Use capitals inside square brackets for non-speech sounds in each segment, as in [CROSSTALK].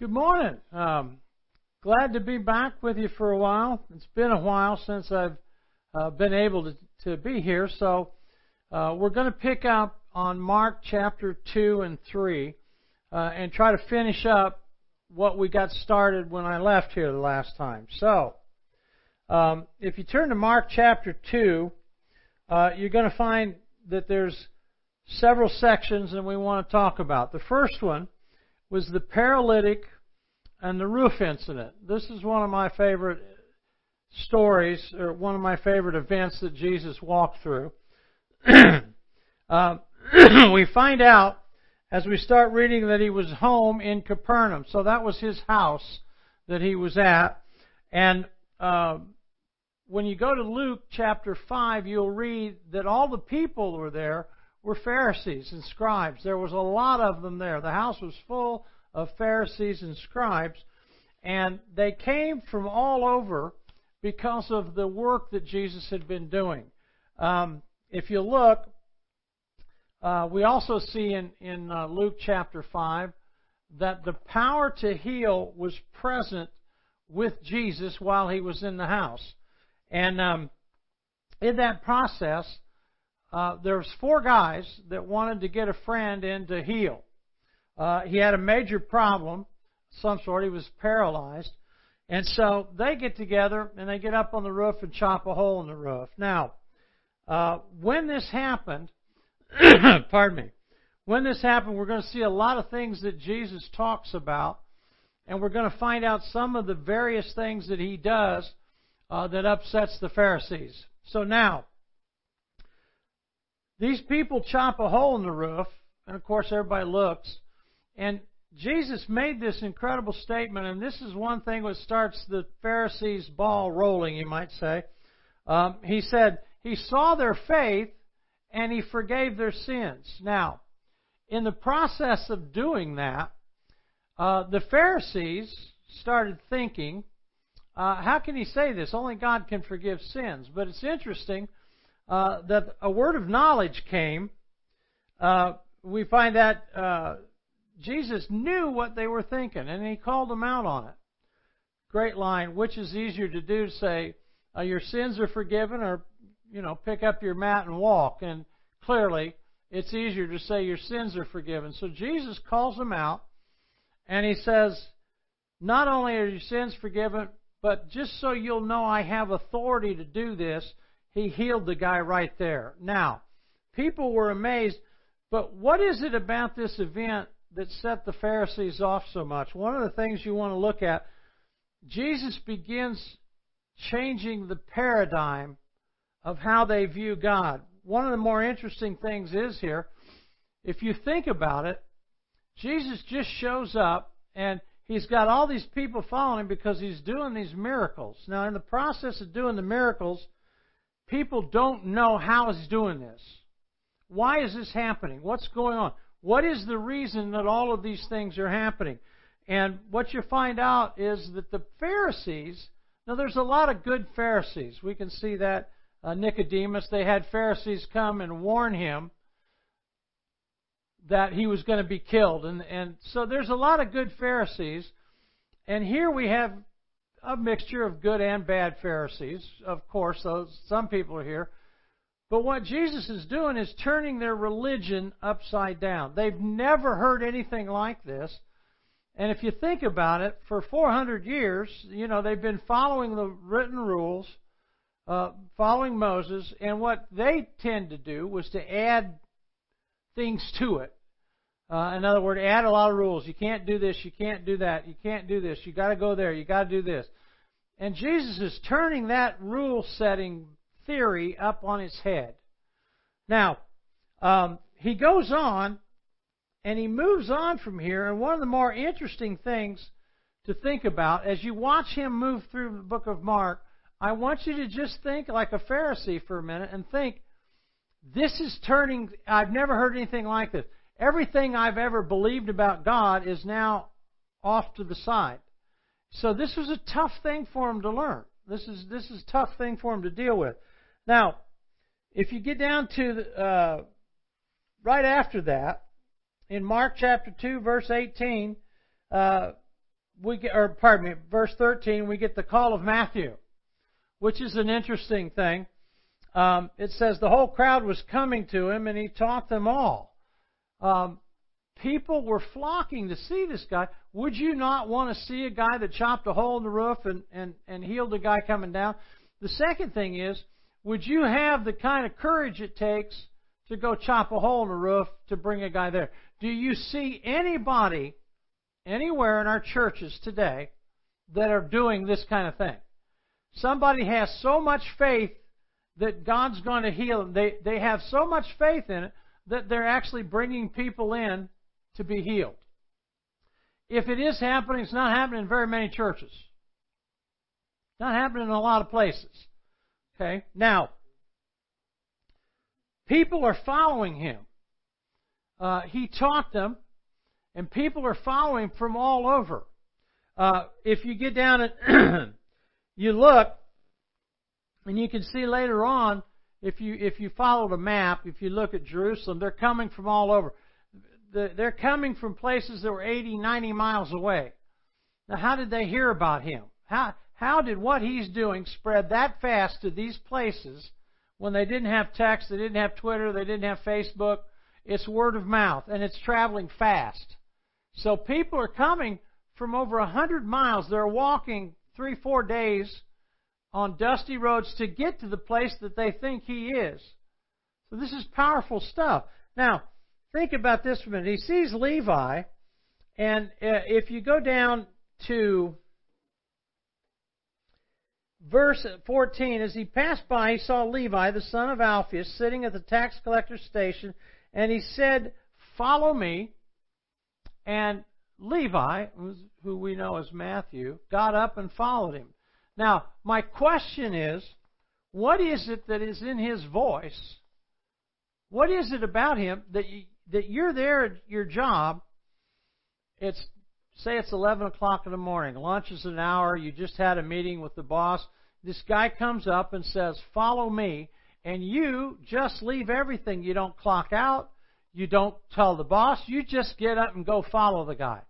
Good morning. Um, glad to be back with you for a while. It's been a while since I've uh, been able to, to be here, so uh, we're going to pick up on Mark chapter 2 and 3 uh, and try to finish up what we got started when I left here the last time. So, um, if you turn to Mark chapter 2, uh, you're going to find that there's several sections that we want to talk about. The first one was the paralytic and the roof incident. This is one of my favorite stories, or one of my favorite events that Jesus walked through. [CLEARS THROAT] uh, [CLEARS THROAT] we find out as we start reading that he was home in Capernaum. So that was his house that he was at. And uh, when you go to Luke chapter 5, you'll read that all the people were there were Pharisees and scribes. There was a lot of them there. The house was full of Pharisees and scribes, and they came from all over because of the work that Jesus had been doing. Um, if you look, uh, we also see in, in uh, Luke chapter 5 that the power to heal was present with Jesus while he was in the house. And um, in that process, uh, there was four guys that wanted to get a friend in to heal. Uh, he had a major problem, some sort. He was paralyzed, and so they get together and they get up on the roof and chop a hole in the roof. Now, uh, when this happened, [COUGHS] pardon me, when this happened, we're going to see a lot of things that Jesus talks about, and we're going to find out some of the various things that he does uh, that upsets the Pharisees. So now, these people chop a hole in the roof, and of course everybody looks. And Jesus made this incredible statement, and this is one thing that starts the Pharisees' ball rolling, you might say. Um, he said, He saw their faith and He forgave their sins. Now, in the process of doing that, uh, the Pharisees started thinking, uh, how can He say this? Only God can forgive sins. But it's interesting uh, that a word of knowledge came, uh, we find that uh, Jesus knew what they were thinking, and he called them out on it. Great line. Which is easier to do? Say uh, your sins are forgiven, or you know, pick up your mat and walk. And clearly, it's easier to say your sins are forgiven. So Jesus calls them out, and he says, not only are your sins forgiven, but just so you'll know I have authority to do this, he healed the guy right there. Now, people were amazed, but what is it about this event that set the Pharisees off so much? One of the things you want to look at, Jesus begins changing the paradigm of how they view God. One of the more interesting things is here, if you think about it, Jesus just shows up and he's got all these people following him because he's doing these miracles. Now, in the process of doing the miracles, people don't know how he's doing this. Why is this happening? What's going on? What is the reason that all of these things are happening? And what you find out is that the Pharisees, now there's a lot of good Pharisees. We can see that uh, Nicodemus, they had Pharisees come and warn him that he was going to be killed. And, and so there's a lot of good Pharisees. And here we have a mixture of good and bad Pharisees. Of course, those, some people are here. But what Jesus is doing is turning their religion upside down. They've never heard anything like this. And if you think about it, for 400 years, you know, they've been following the written rules, uh, following Moses, and what they tend to do was to add things to it. Uh, in other words, add a lot of rules. You can't do this. You can't do that. You can't do this. You got to go there. You got to do this. And Jesus is turning that rule setting theory up on its head. Now, um, he goes on and he moves on from here. And one of the more interesting things to think about as you watch him move through the book of Mark, I want you to just think like a Pharisee for a minute and think, this is turning, I've never heard anything like this. Everything I've ever believed about God is now off to the side. So this was a tough thing for him to learn. This is this is a tough thing for him to deal with. Now, if you get down to the, uh, right after that, in Mark chapter two, verse eighteen, uh, we get, or pardon me, verse 13, we get the call of Matthew, which is an interesting thing. Um, it says the whole crowd was coming to him and he taught them all. Um, people were flocking to see this guy. Would you not want to see a guy that chopped a hole in the roof and, and, and healed a guy coming down? The second thing is, would you have the kind of courage it takes to go chop a hole in the roof to bring a guy there? Do you see anybody anywhere in our churches today that are doing this kind of thing? Somebody has so much faith that God's going to heal them. They, they have so much faith in it that they're actually bringing people in to be healed. If it is happening, it's not happening in very many churches. Not happening in a lot of places. Okay? Now, people are following him. Uh, he taught them, and people are following from all over. Uh, if you get down and [CLEARS THROAT] you look, and you can see later on, if you if you follow the map, if you look at Jerusalem, they're coming from all over. They're coming from places that were 80, 90 miles away. Now, how did they hear about him? How how did what he's doing spread that fast to these places when they didn't have text, they didn't have Twitter, they didn't have Facebook? It's word of mouth, and it's traveling fast. So people are coming from over hundred miles. They're walking three, four days on dusty roads to get to the place that they think he is. So this is powerful stuff. Now, think about this for a minute. He sees Levi, and uh, if you go down to verse 14, as he passed by, he saw Levi, the son of Alphaeus, sitting at the tax collector's station, and he said, Follow me. And Levi, who we know as Matthew, got up and followed him. Now, my question is, what is it that is in his voice? What is it about him that you, that you're there at your job? It's say it's 11 o'clock in the morning. Lunch is an hour. You just had a meeting with the boss. This guy comes up and says, "Follow me," and you just leave everything. You don't clock out. You don't tell the boss. You just get up and go follow the guy.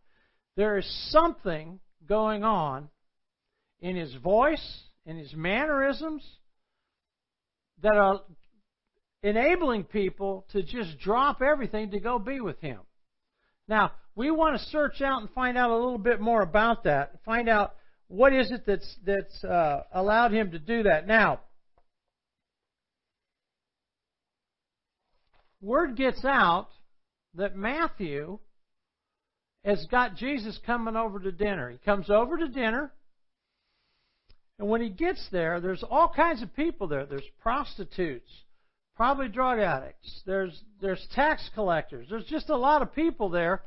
There is something going on in his voice, in his mannerisms, that are enabling people to just drop everything to go be with him. Now, we want to search out and find out a little bit more about that. Find out what is it that's that's uh, allowed him to do that. Now, word gets out that Matthew has got Jesus coming over to dinner. He comes over to dinner. And when he gets there, there's all kinds of people there. There's prostitutes, probably drug addicts. There's there's tax collectors. There's just a lot of people there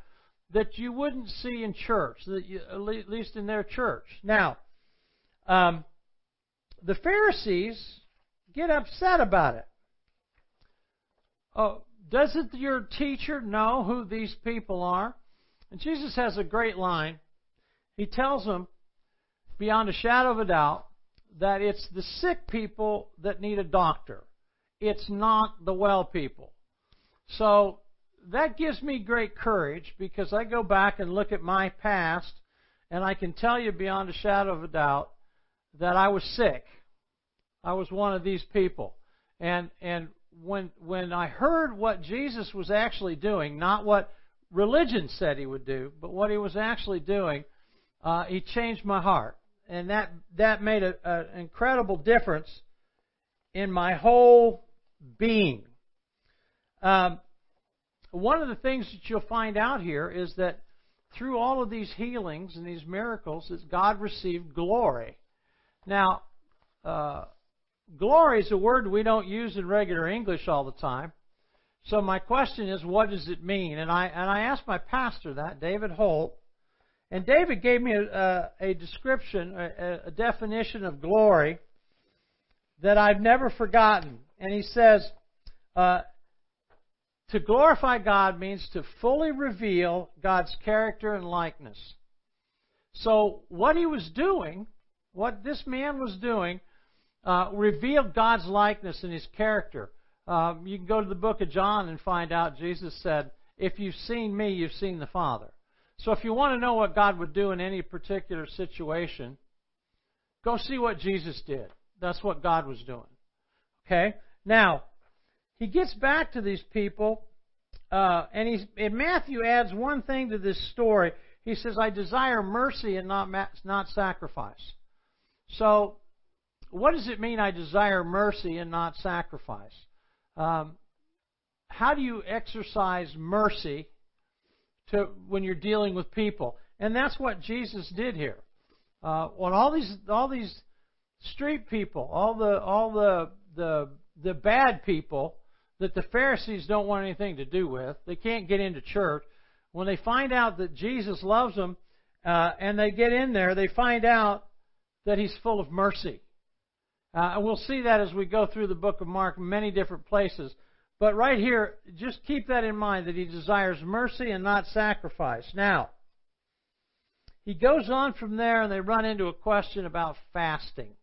that you wouldn't see in church, that you, at least in their church. Now, um, the Pharisees get upset about it. Oh, doesn't your teacher know who these people are? And Jesus has a great line. He tells them, beyond a shadow of a doubt that it's the sick people that need a doctor. It's not the well people. So that gives me great courage because I go back and look at my past and I can tell you beyond a shadow of a doubt that I was sick. I was one of these people. And and when when I heard what Jesus was actually doing, not what religion said he would do, but what he was actually doing, uh, he changed my heart and that that made an incredible difference in my whole being. Um, one of the things that you'll find out here is that through all of these healings and these miracles, that God received glory. Now, uh, glory is a word we don't use in regular English all the time. So my question is, what does it mean? And I and I asked my pastor that, David Holt, and David gave me a, a description, a, a definition of glory that I've never forgotten. And he says, uh, to glorify God means to fully reveal God's character and likeness. So, what he was doing, what this man was doing, uh, revealed God's likeness and his character. Um, you can go to the book of John and find out Jesus said, If you've seen me, you've seen the Father. So if you want to know what God would do in any particular situation, go see what Jesus did. That's what God was doing. Okay? Now, he gets back to these people, uh, and, he's, and Matthew adds one thing to this story. He says, I desire mercy and not, not sacrifice. So, what does it mean I desire mercy and not sacrifice? Um, how do you exercise mercy to when you're dealing with people? And that's what Jesus did here. Uh, when all these all these street people, all the all the the the bad people that the Pharisees don't want anything to do with, they can't get into church. When they find out that Jesus loves them, uh, and they get in there, they find out that He's full of mercy. Uh, and we'll see that as we go through the book of Mark, many different places. But right here, just keep that in mind that he desires mercy and not sacrifice. Now, he goes on from there and they run into a question about fasting.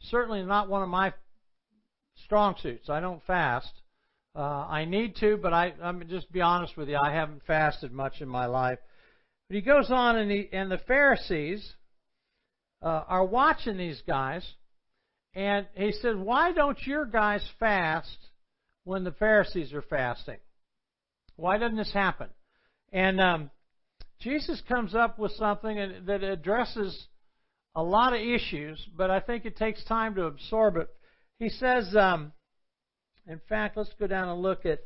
Certainly not one of my strong suits. I don't fast. Uh, I need to, but I, I'm just be honest with you. I haven't fasted much in my life. But he goes on, and, he, and the Pharisees uh, are watching these guys, and he said, "Why don't your guys fast when the Pharisees are fasting? Why doesn't this happen? And um, Jesus comes up with something that addresses a lot of issues, but I think it takes time to absorb it. He says, um, in fact, let's go down and look at,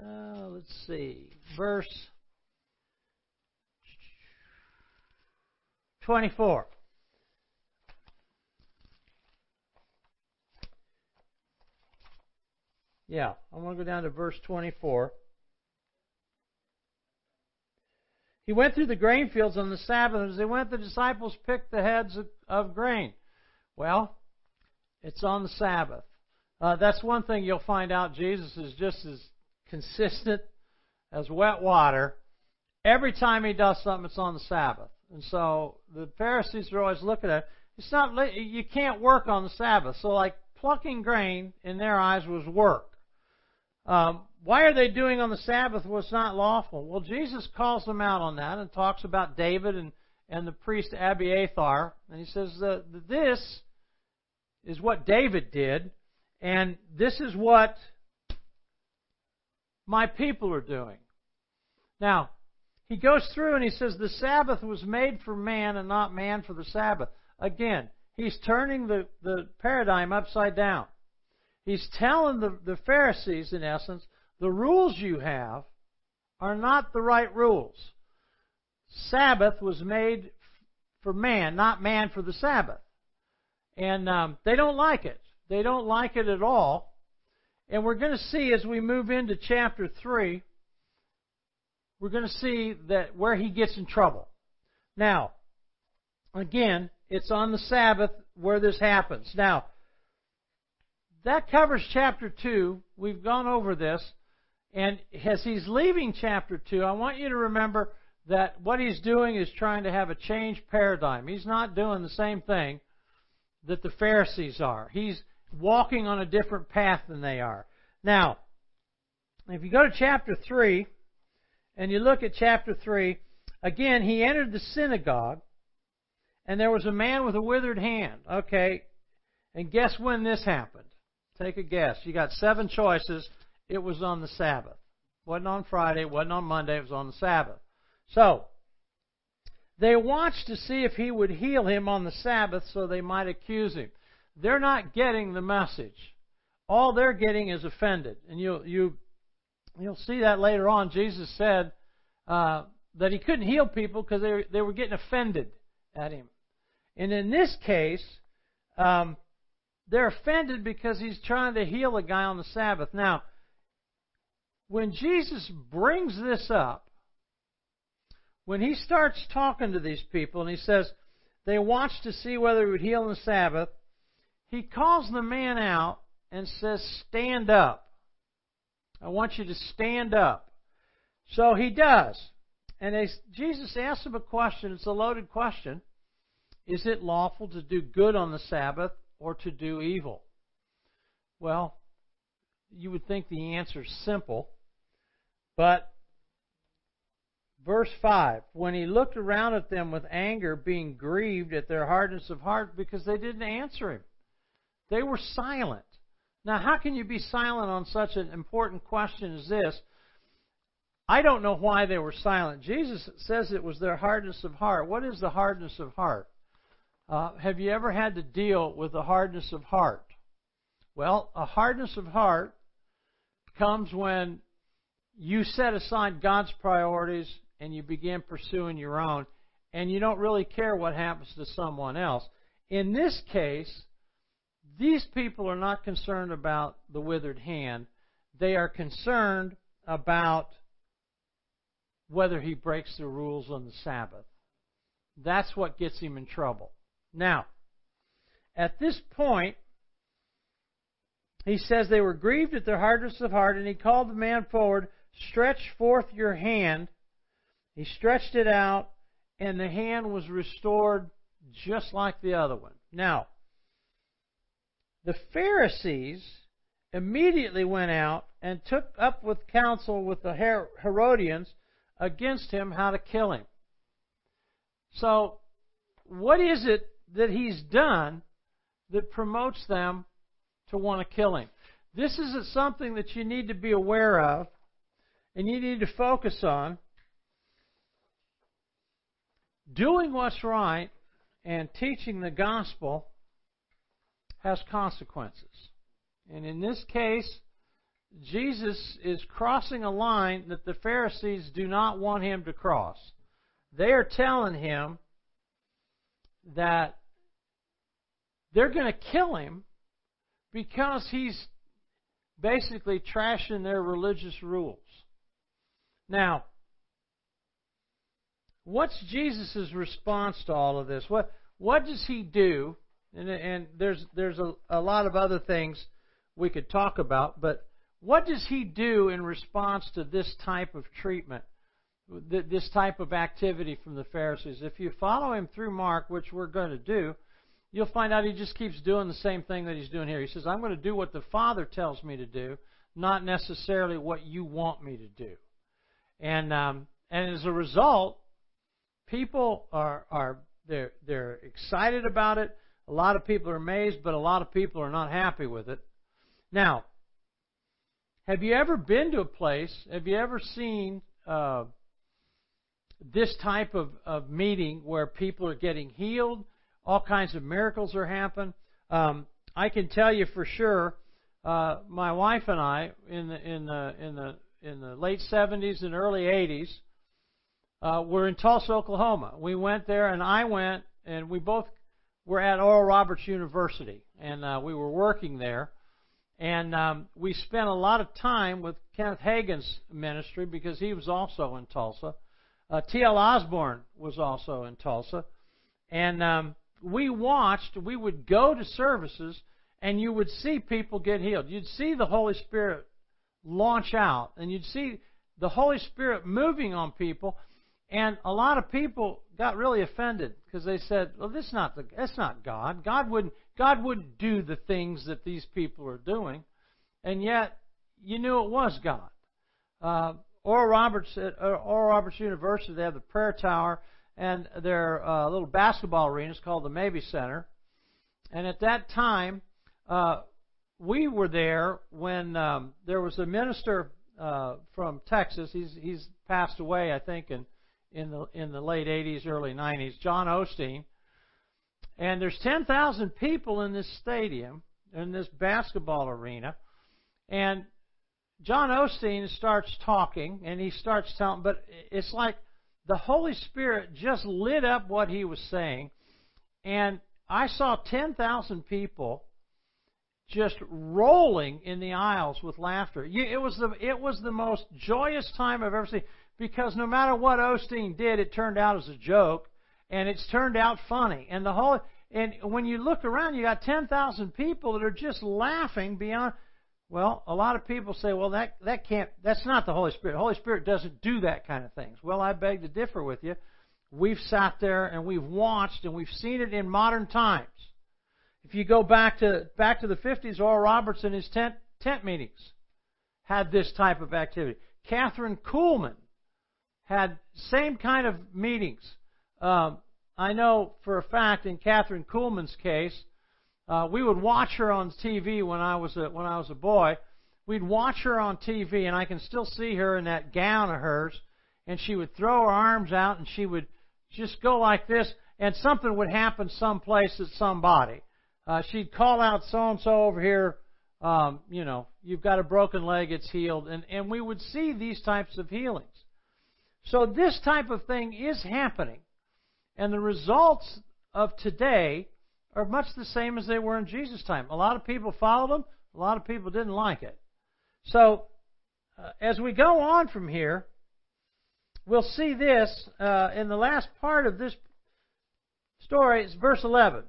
uh, let's see, verse 24. Yeah, I want to go down to verse 24. He went through the grain fields on the Sabbath. As they went, the disciples picked the heads of, of grain. Well, it's on the Sabbath. Uh, that's one thing you'll find out. Jesus is just as consistent as wet water. Every time he does something, it's on the Sabbath. And so the Pharisees are always looking at it. It's not you can't work on the Sabbath. So like plucking grain in their eyes was work. Um, why are they doing on the Sabbath what's not lawful? Well, Jesus calls them out on that and talks about David and, and the priest Abiathar. And he says that this is what David did, and this is what my people are doing. Now, he goes through and he says the Sabbath was made for man and not man for the Sabbath. Again, he's turning the, the paradigm upside down. He's telling the, the Pharisees, in essence, the rules you have are not the right rules. Sabbath was made for man, not man for the Sabbath. And um, they don't like it. They don't like it at all. And we're going to see as we move into chapter 3, we're going to see that where he gets in trouble. Now, again, it's on the Sabbath where this happens. Now, that covers chapter 2. We've gone over this. And as he's leaving chapter 2, I want you to remember that what he's doing is trying to have a change paradigm. He's not doing the same thing that the Pharisees are. He's walking on a different path than they are. Now, if you go to chapter 3 and you look at chapter 3, again, he entered the synagogue and there was a man with a withered hand. Okay, and guess when this happened? Take a guess. You got seven choices. It was on the Sabbath. wasn't on Friday. wasn't on Monday. It was on the Sabbath. So, they watched to see if he would heal him on the Sabbath so they might accuse him. They're not getting the message. All they're getting is offended. And you, you, you'll see that later on. Jesus said uh, that he couldn't heal people because they, they were getting offended at him. And in this case, um, they're offended because he's trying to heal a guy on the Sabbath. Now, when Jesus brings this up, when he starts talking to these people and he says they watched to see whether he would heal on the Sabbath, he calls the man out and says, Stand up. I want you to stand up. So he does. And Jesus asks him a question. It's a loaded question. Is it lawful to do good on the Sabbath or to do evil? Well, you would think the answer is simple, but Verse 5 When he looked around at them with anger, being grieved at their hardness of heart because they didn't answer him, they were silent. Now, how can you be silent on such an important question as this? I don't know why they were silent. Jesus says it was their hardness of heart. What is the hardness of heart? Uh, have you ever had to deal with the hardness of heart? Well, a hardness of heart comes when you set aside God's priorities and you begin pursuing your own, and you don't really care what happens to someone else. In this case, these people are not concerned about the withered hand. They are concerned about whether he breaks the rules on the Sabbath. That's what gets him in trouble. Now, at this point, he says they were grieved at their hardness of heart, and he called the man forward, Stretch forth your hand. He stretched it out, and the hand was restored just like the other one. Now, the Pharisees immediately went out and took up with counsel with the Herodians against him how to kill him. So, what is it that he's done that promotes them to want to kill him? This is something that you need to be aware of and you need to focus on. Doing what's right and teaching the gospel has consequences. And in this case, Jesus is crossing a line that the Pharisees do not want him to cross. They are telling him that they're going to kill him because he's basically trashing their religious rules. Now, what's Jesus' response to all of this? What what does he do and, and there's there's a, a lot of other things we could talk about, but what does he do in response to this type of treatment, this type of activity from the Pharisees? If you follow him through Mark, which we're going to do, you'll find out he just keeps doing the same thing that he's doing here. He says, I'm going to do what the Father tells me to do, not necessarily what you want me to do. And um, and as a result, people are are they're they're excited about it. A lot of people are amazed, but a lot of people are not happy with it. Now, have you ever been to a place? Have you ever seen uh, this type of, of meeting where people are getting healed? All kinds of miracles are happening. Um, I can tell you for sure. Uh, my wife and I, in the in the in the in the late 70s and early 80s, uh, were in Tulsa, Oklahoma. We went there, and I went, and we both we're at Oral Roberts University, and uh, we were working there. And um, we spent a lot of time with Kenneth Hagin's ministry because he was also in Tulsa. Uh, T.L. Osborn was also in Tulsa. And um, we watched, we would go to services, and you would see people get healed. You'd see the Holy Spirit launch out, and you'd see the Holy Spirit moving on people. And a lot of people got really offended because they said, "Well, this is not the, that's not God. God wouldn't God wouldn't do the things that these people are doing." And yet, you knew it was God. Uh, Oral Roberts at uh, Oral Roberts University, they have the prayer tower and their uh, little basketball arena is called the Mabee Center. And at that time, uh, we were there when um, there was a minister uh, from Texas. He's he's passed away, I think, in in the in the late 80s, early 90s, John Osteen. And there's 10,000 people in this stadium, in this basketball arena, and John Osteen starts talking, and he starts telling, but it's like the Holy Spirit just lit up what he was saying, and I saw 10,000 people just rolling in the aisles with laughter. It was the it was the most joyous time I've ever seen because no matter what Osteen did, it turned out as a joke, and it's turned out funny. And the whole and when you look around, you got ten thousand people that are just laughing beyond. Well, a lot of people say, well, that that can't. That's not the Holy Spirit. The Holy Spirit doesn't do that kind of things. Well, I beg to differ with you. We've sat there and we've watched and we've seen it in modern times. If you go back to back to the 50s, Oral Roberts in his tent tent meetings had this type of activity. Kathryn Kuhlman had same kind of meetings. Um, I know for a fact in Kathryn Kuhlman's case, uh, we would watch her on TV when I was a, when I was a boy. We'd watch her on TV, and I can still see her in that gown of hers, and she would throw her arms out, and she would just go like this, and something would happen someplace at somebody. Uh, she'd call out so and so over here, um, you know, you've got a broken leg, it's healed, and and we would see these types of healings. So this type of thing is happening. And the results of today are much the same as they were in Jesus' time. A lot of people followed them, a lot of people didn't like it. So, uh, as we go on from here, we'll see this uh, in the last part of this story. It's verse 11.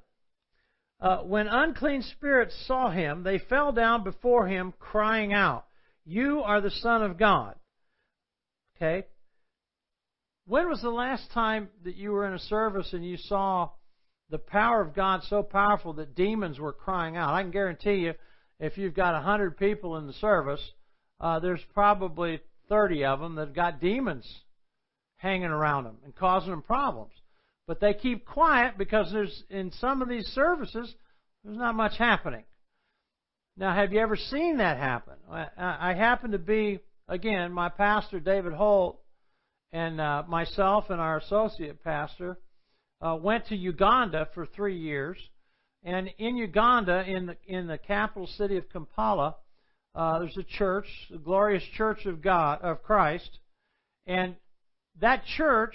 Uh, when unclean spirits saw him, they fell down before him, crying out, You are the Son of God. Okay? When was the last time that you were in a service and you saw the power of God so powerful that demons were crying out? I can guarantee you, if you've got a hundred people in the service, uh, there's probably thirty of them that have got demons hanging around them and causing them problems. But they keep quiet because there's in some of these services there's not much happening. Now, have you ever seen that happen? I, I happen to be again my pastor David Holt and uh, myself and our associate pastor uh, went to Uganda for three years. And in Uganda, in the in the capital city of Kampala, uh, there's a church, the glorious Church of God of Christ, and that church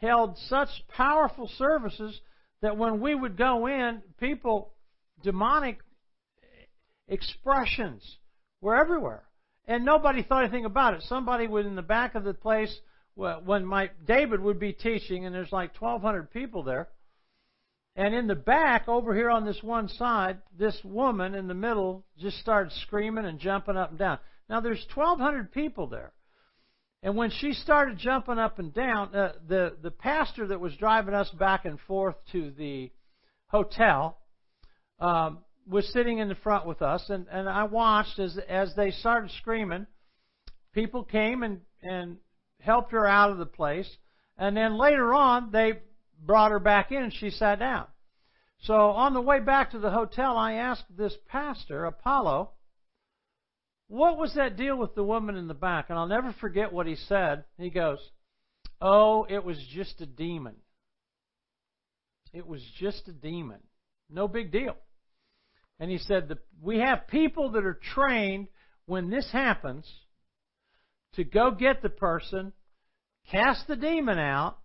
held such powerful services that when we would go in, people demonic expressions were everywhere, and nobody thought anything about it. Somebody was in the back of the place when my David would be teaching, and there's like 1,200 people there. And in the back, over here on this one side, this woman in the middle just started screaming and jumping up and down. Now there's 1,200 people there. And when she started jumping up and down, uh, the the pastor that was driving us back and forth to the hotel um, was sitting in the front with us, and, and I watched as as they started screaming. People came and and helped her out of the place. And then later on, they brought her back in and she sat down. So on the way back to the hotel, I asked this pastor, Apollo, what was that deal with the woman in the back? And I'll never forget what he said. He goes, Oh, it was just a demon. It was just a demon. No big deal. And he said, We have people that are trained when this happens to go get the person, cast the demon out,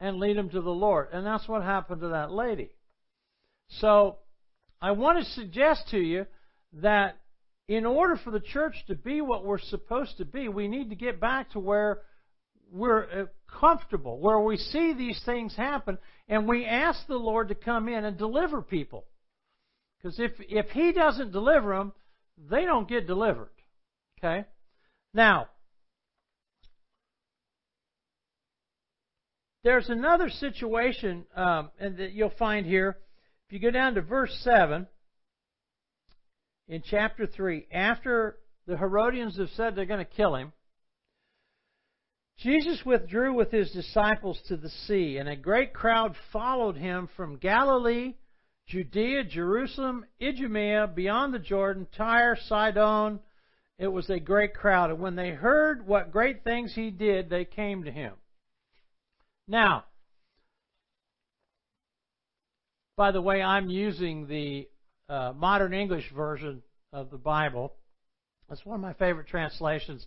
and lead them to the Lord. And that's what happened to that lady. So, I want to suggest to you that in order for the church to be what we're supposed to be, we need to get back to where we're uh, comfortable, where we see these things happen, and we ask the Lord to come in and deliver people. Because if, if He doesn't deliver them, they don't get delivered. Okay? Now, There's another situation um, that you'll find here. If you go down to verse 7 in chapter 3, after the Herodians have said they're going to kill him, Jesus withdrew with his disciples to the sea, and a great crowd followed him from Galilee, Judea, Jerusalem, Idumea, beyond the Jordan, Tyre, Sidon. It was a great crowd. And when they heard what great things he did, they came to him. Now, by the way, I'm using the uh, modern English version of the Bible. That's one of my favorite translations.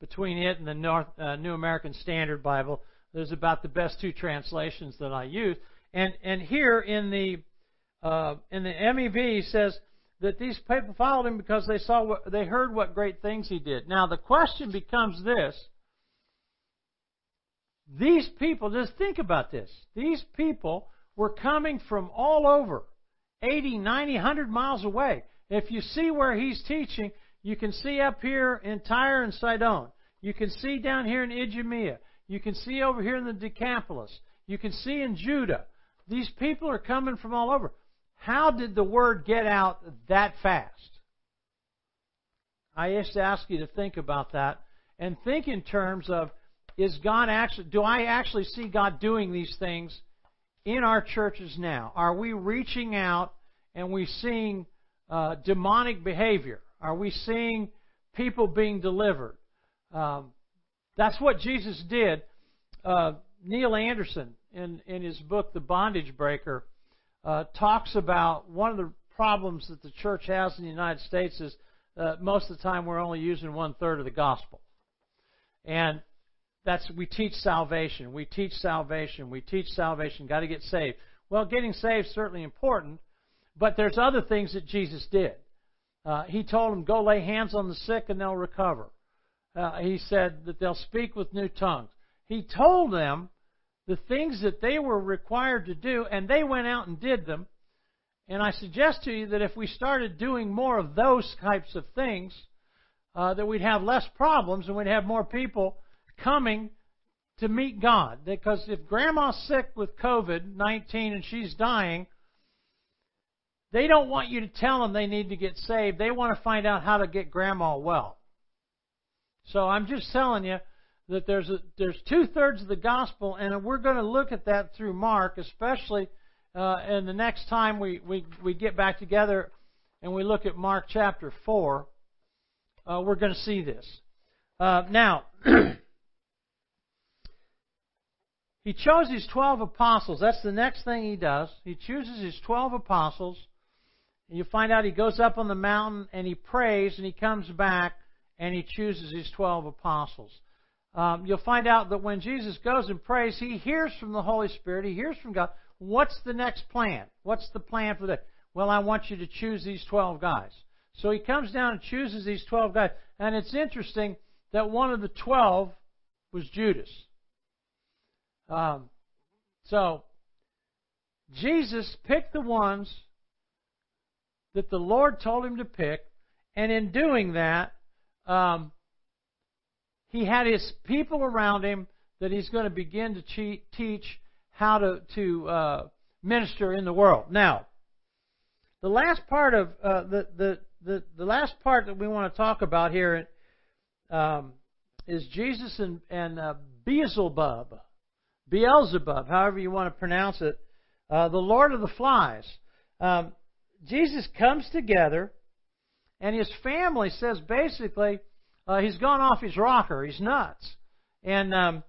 Between it and the North, uh, New American Standard Bible, there's about the best two translations that I use. And and here in the uh, in the MEV says that these people followed him because they saw what they heard what great things he did. Now the question becomes this: these people, just think about this. These people were coming from all over, 80, 90, 100 miles away. If you see where he's teaching, you can see up here in Tyre and Sidon. You can see down here in Idumea. You can see over here in the Decapolis. You can see in Judah. These people are coming from all over. How did the word get out that fast? I just ask you to think about that and think in terms of is God actually, do I actually see God doing these things in our churches now? Are we reaching out and we seeing uh, demonic behavior? Are we seeing people being delivered? Um, that's what Jesus did. Uh, Neil Anderson, in, in his book, The Bondage Breaker, uh, talks about one of the problems that the church has in the United States is uh, most of the time we're only using one third of the gospel. And that's we teach salvation. We teach salvation. We teach salvation. Got to get saved. Well, getting saved is certainly important, but there's other things that Jesus did. Uh, he told them, "Go lay hands on the sick, and they'll recover." Uh, he said that they'll speak with new tongues. He told them the things that they were required to do, and they went out and did them. And I suggest to you that if we started doing more of those types of things, uh, that we'd have less problems and we'd have more people coming to meet God. Because if grandma's sick with COVID 19 and she's dying, they don't want you to tell them they need to get saved. They want to find out how to get grandma well. So I'm just telling you that there's there's two thirds of the gospel, and we're going to look at that through Mark, especially uh, and the next time we, we, we get back together and we look at Mark chapter 4, uh, we're going to see this. Uh, now, [CLEARS THROAT] he chose his 12 apostles. That's the next thing he does. He chooses his 12 apostles. And you find out he goes up on the mountain and he prays and he comes back and he chooses his 12 apostles. Um, you'll find out that when Jesus goes and prays, he hears from the Holy Spirit, he hears from God. What's the next plan? What's the plan for that? Well, I want you to choose these 12 guys. So he comes down and chooses these 12 guys. And it's interesting that one of the 12 was Judas. Um, so, Jesus picked the ones that the Lord told him to pick, and in doing that, um, he had his people around him that he's going to begin to teach how to, to uh, minister in the world. Now, the last part of uh, the, the, the the last part that we want to talk about here um, is Jesus and, and uh, Beelzebub, Beelzebub, however you want to pronounce it, uh, the Lord of the Flies. Um, Jesus comes together, and his family says basically uh, he's gone off his rocker, he's nuts, and um,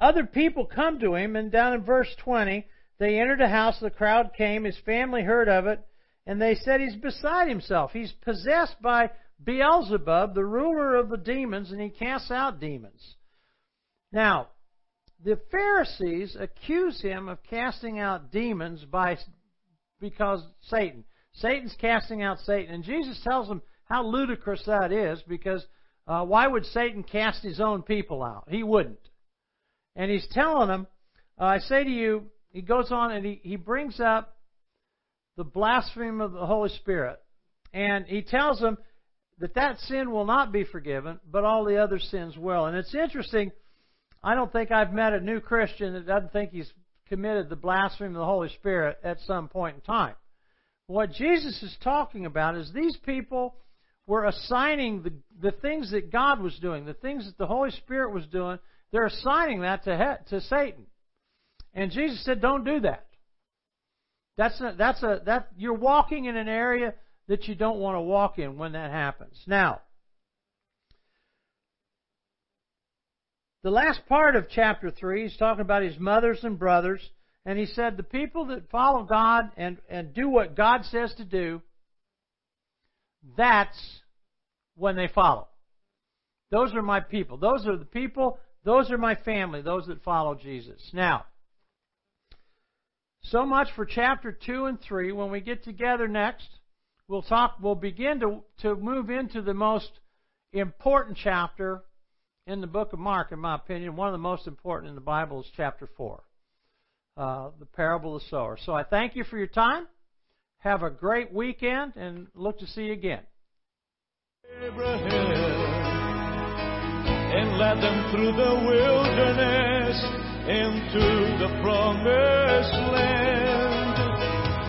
other people come to him, and down in verse 20, they entered a house, the crowd came, his family heard of it, and they said he's beside himself. He's possessed by Beelzebub, the ruler of the demons, and he casts out demons. Now, the Pharisees accuse him of casting out demons by because Satan. Satan's casting out Satan, and Jesus tells them how ludicrous that is because uh, why would Satan cast his own people out? He wouldn't. And he's telling them, uh, I say to you, he goes on and he, he brings up the blasphemy of the Holy Spirit. And he tells them that that sin will not be forgiven, but all the other sins will. And it's interesting. I don't think I've met a new Christian that doesn't think he's committed the blasphemy of the Holy Spirit at some point in time. What Jesus is talking about is these people were assigning the, the things that God was doing, the things that the Holy Spirit was doing, they're assigning that to, to Satan. And Jesus said, don't do that. That's a, that's a, that, you're walking in an area that you don't want to walk in when that happens. Now, the last part of chapter 3, he's talking about his mothers and brothers. And he said, the people that follow God and, and do what God says to do, that's when they follow. Those are my people. Those are the people those are my family, those that follow Jesus. Now, so much for chapter 2 and 3. When we get together next, we'll talk we'll begin to to move into the most important chapter in the book of Mark in my opinion. One of the most important in the Bible is chapter 4. Uh, the parable of the sower. So I thank you for your time. Have a great weekend and look to see you again. Abraham and led them through the wilderness into the promised land.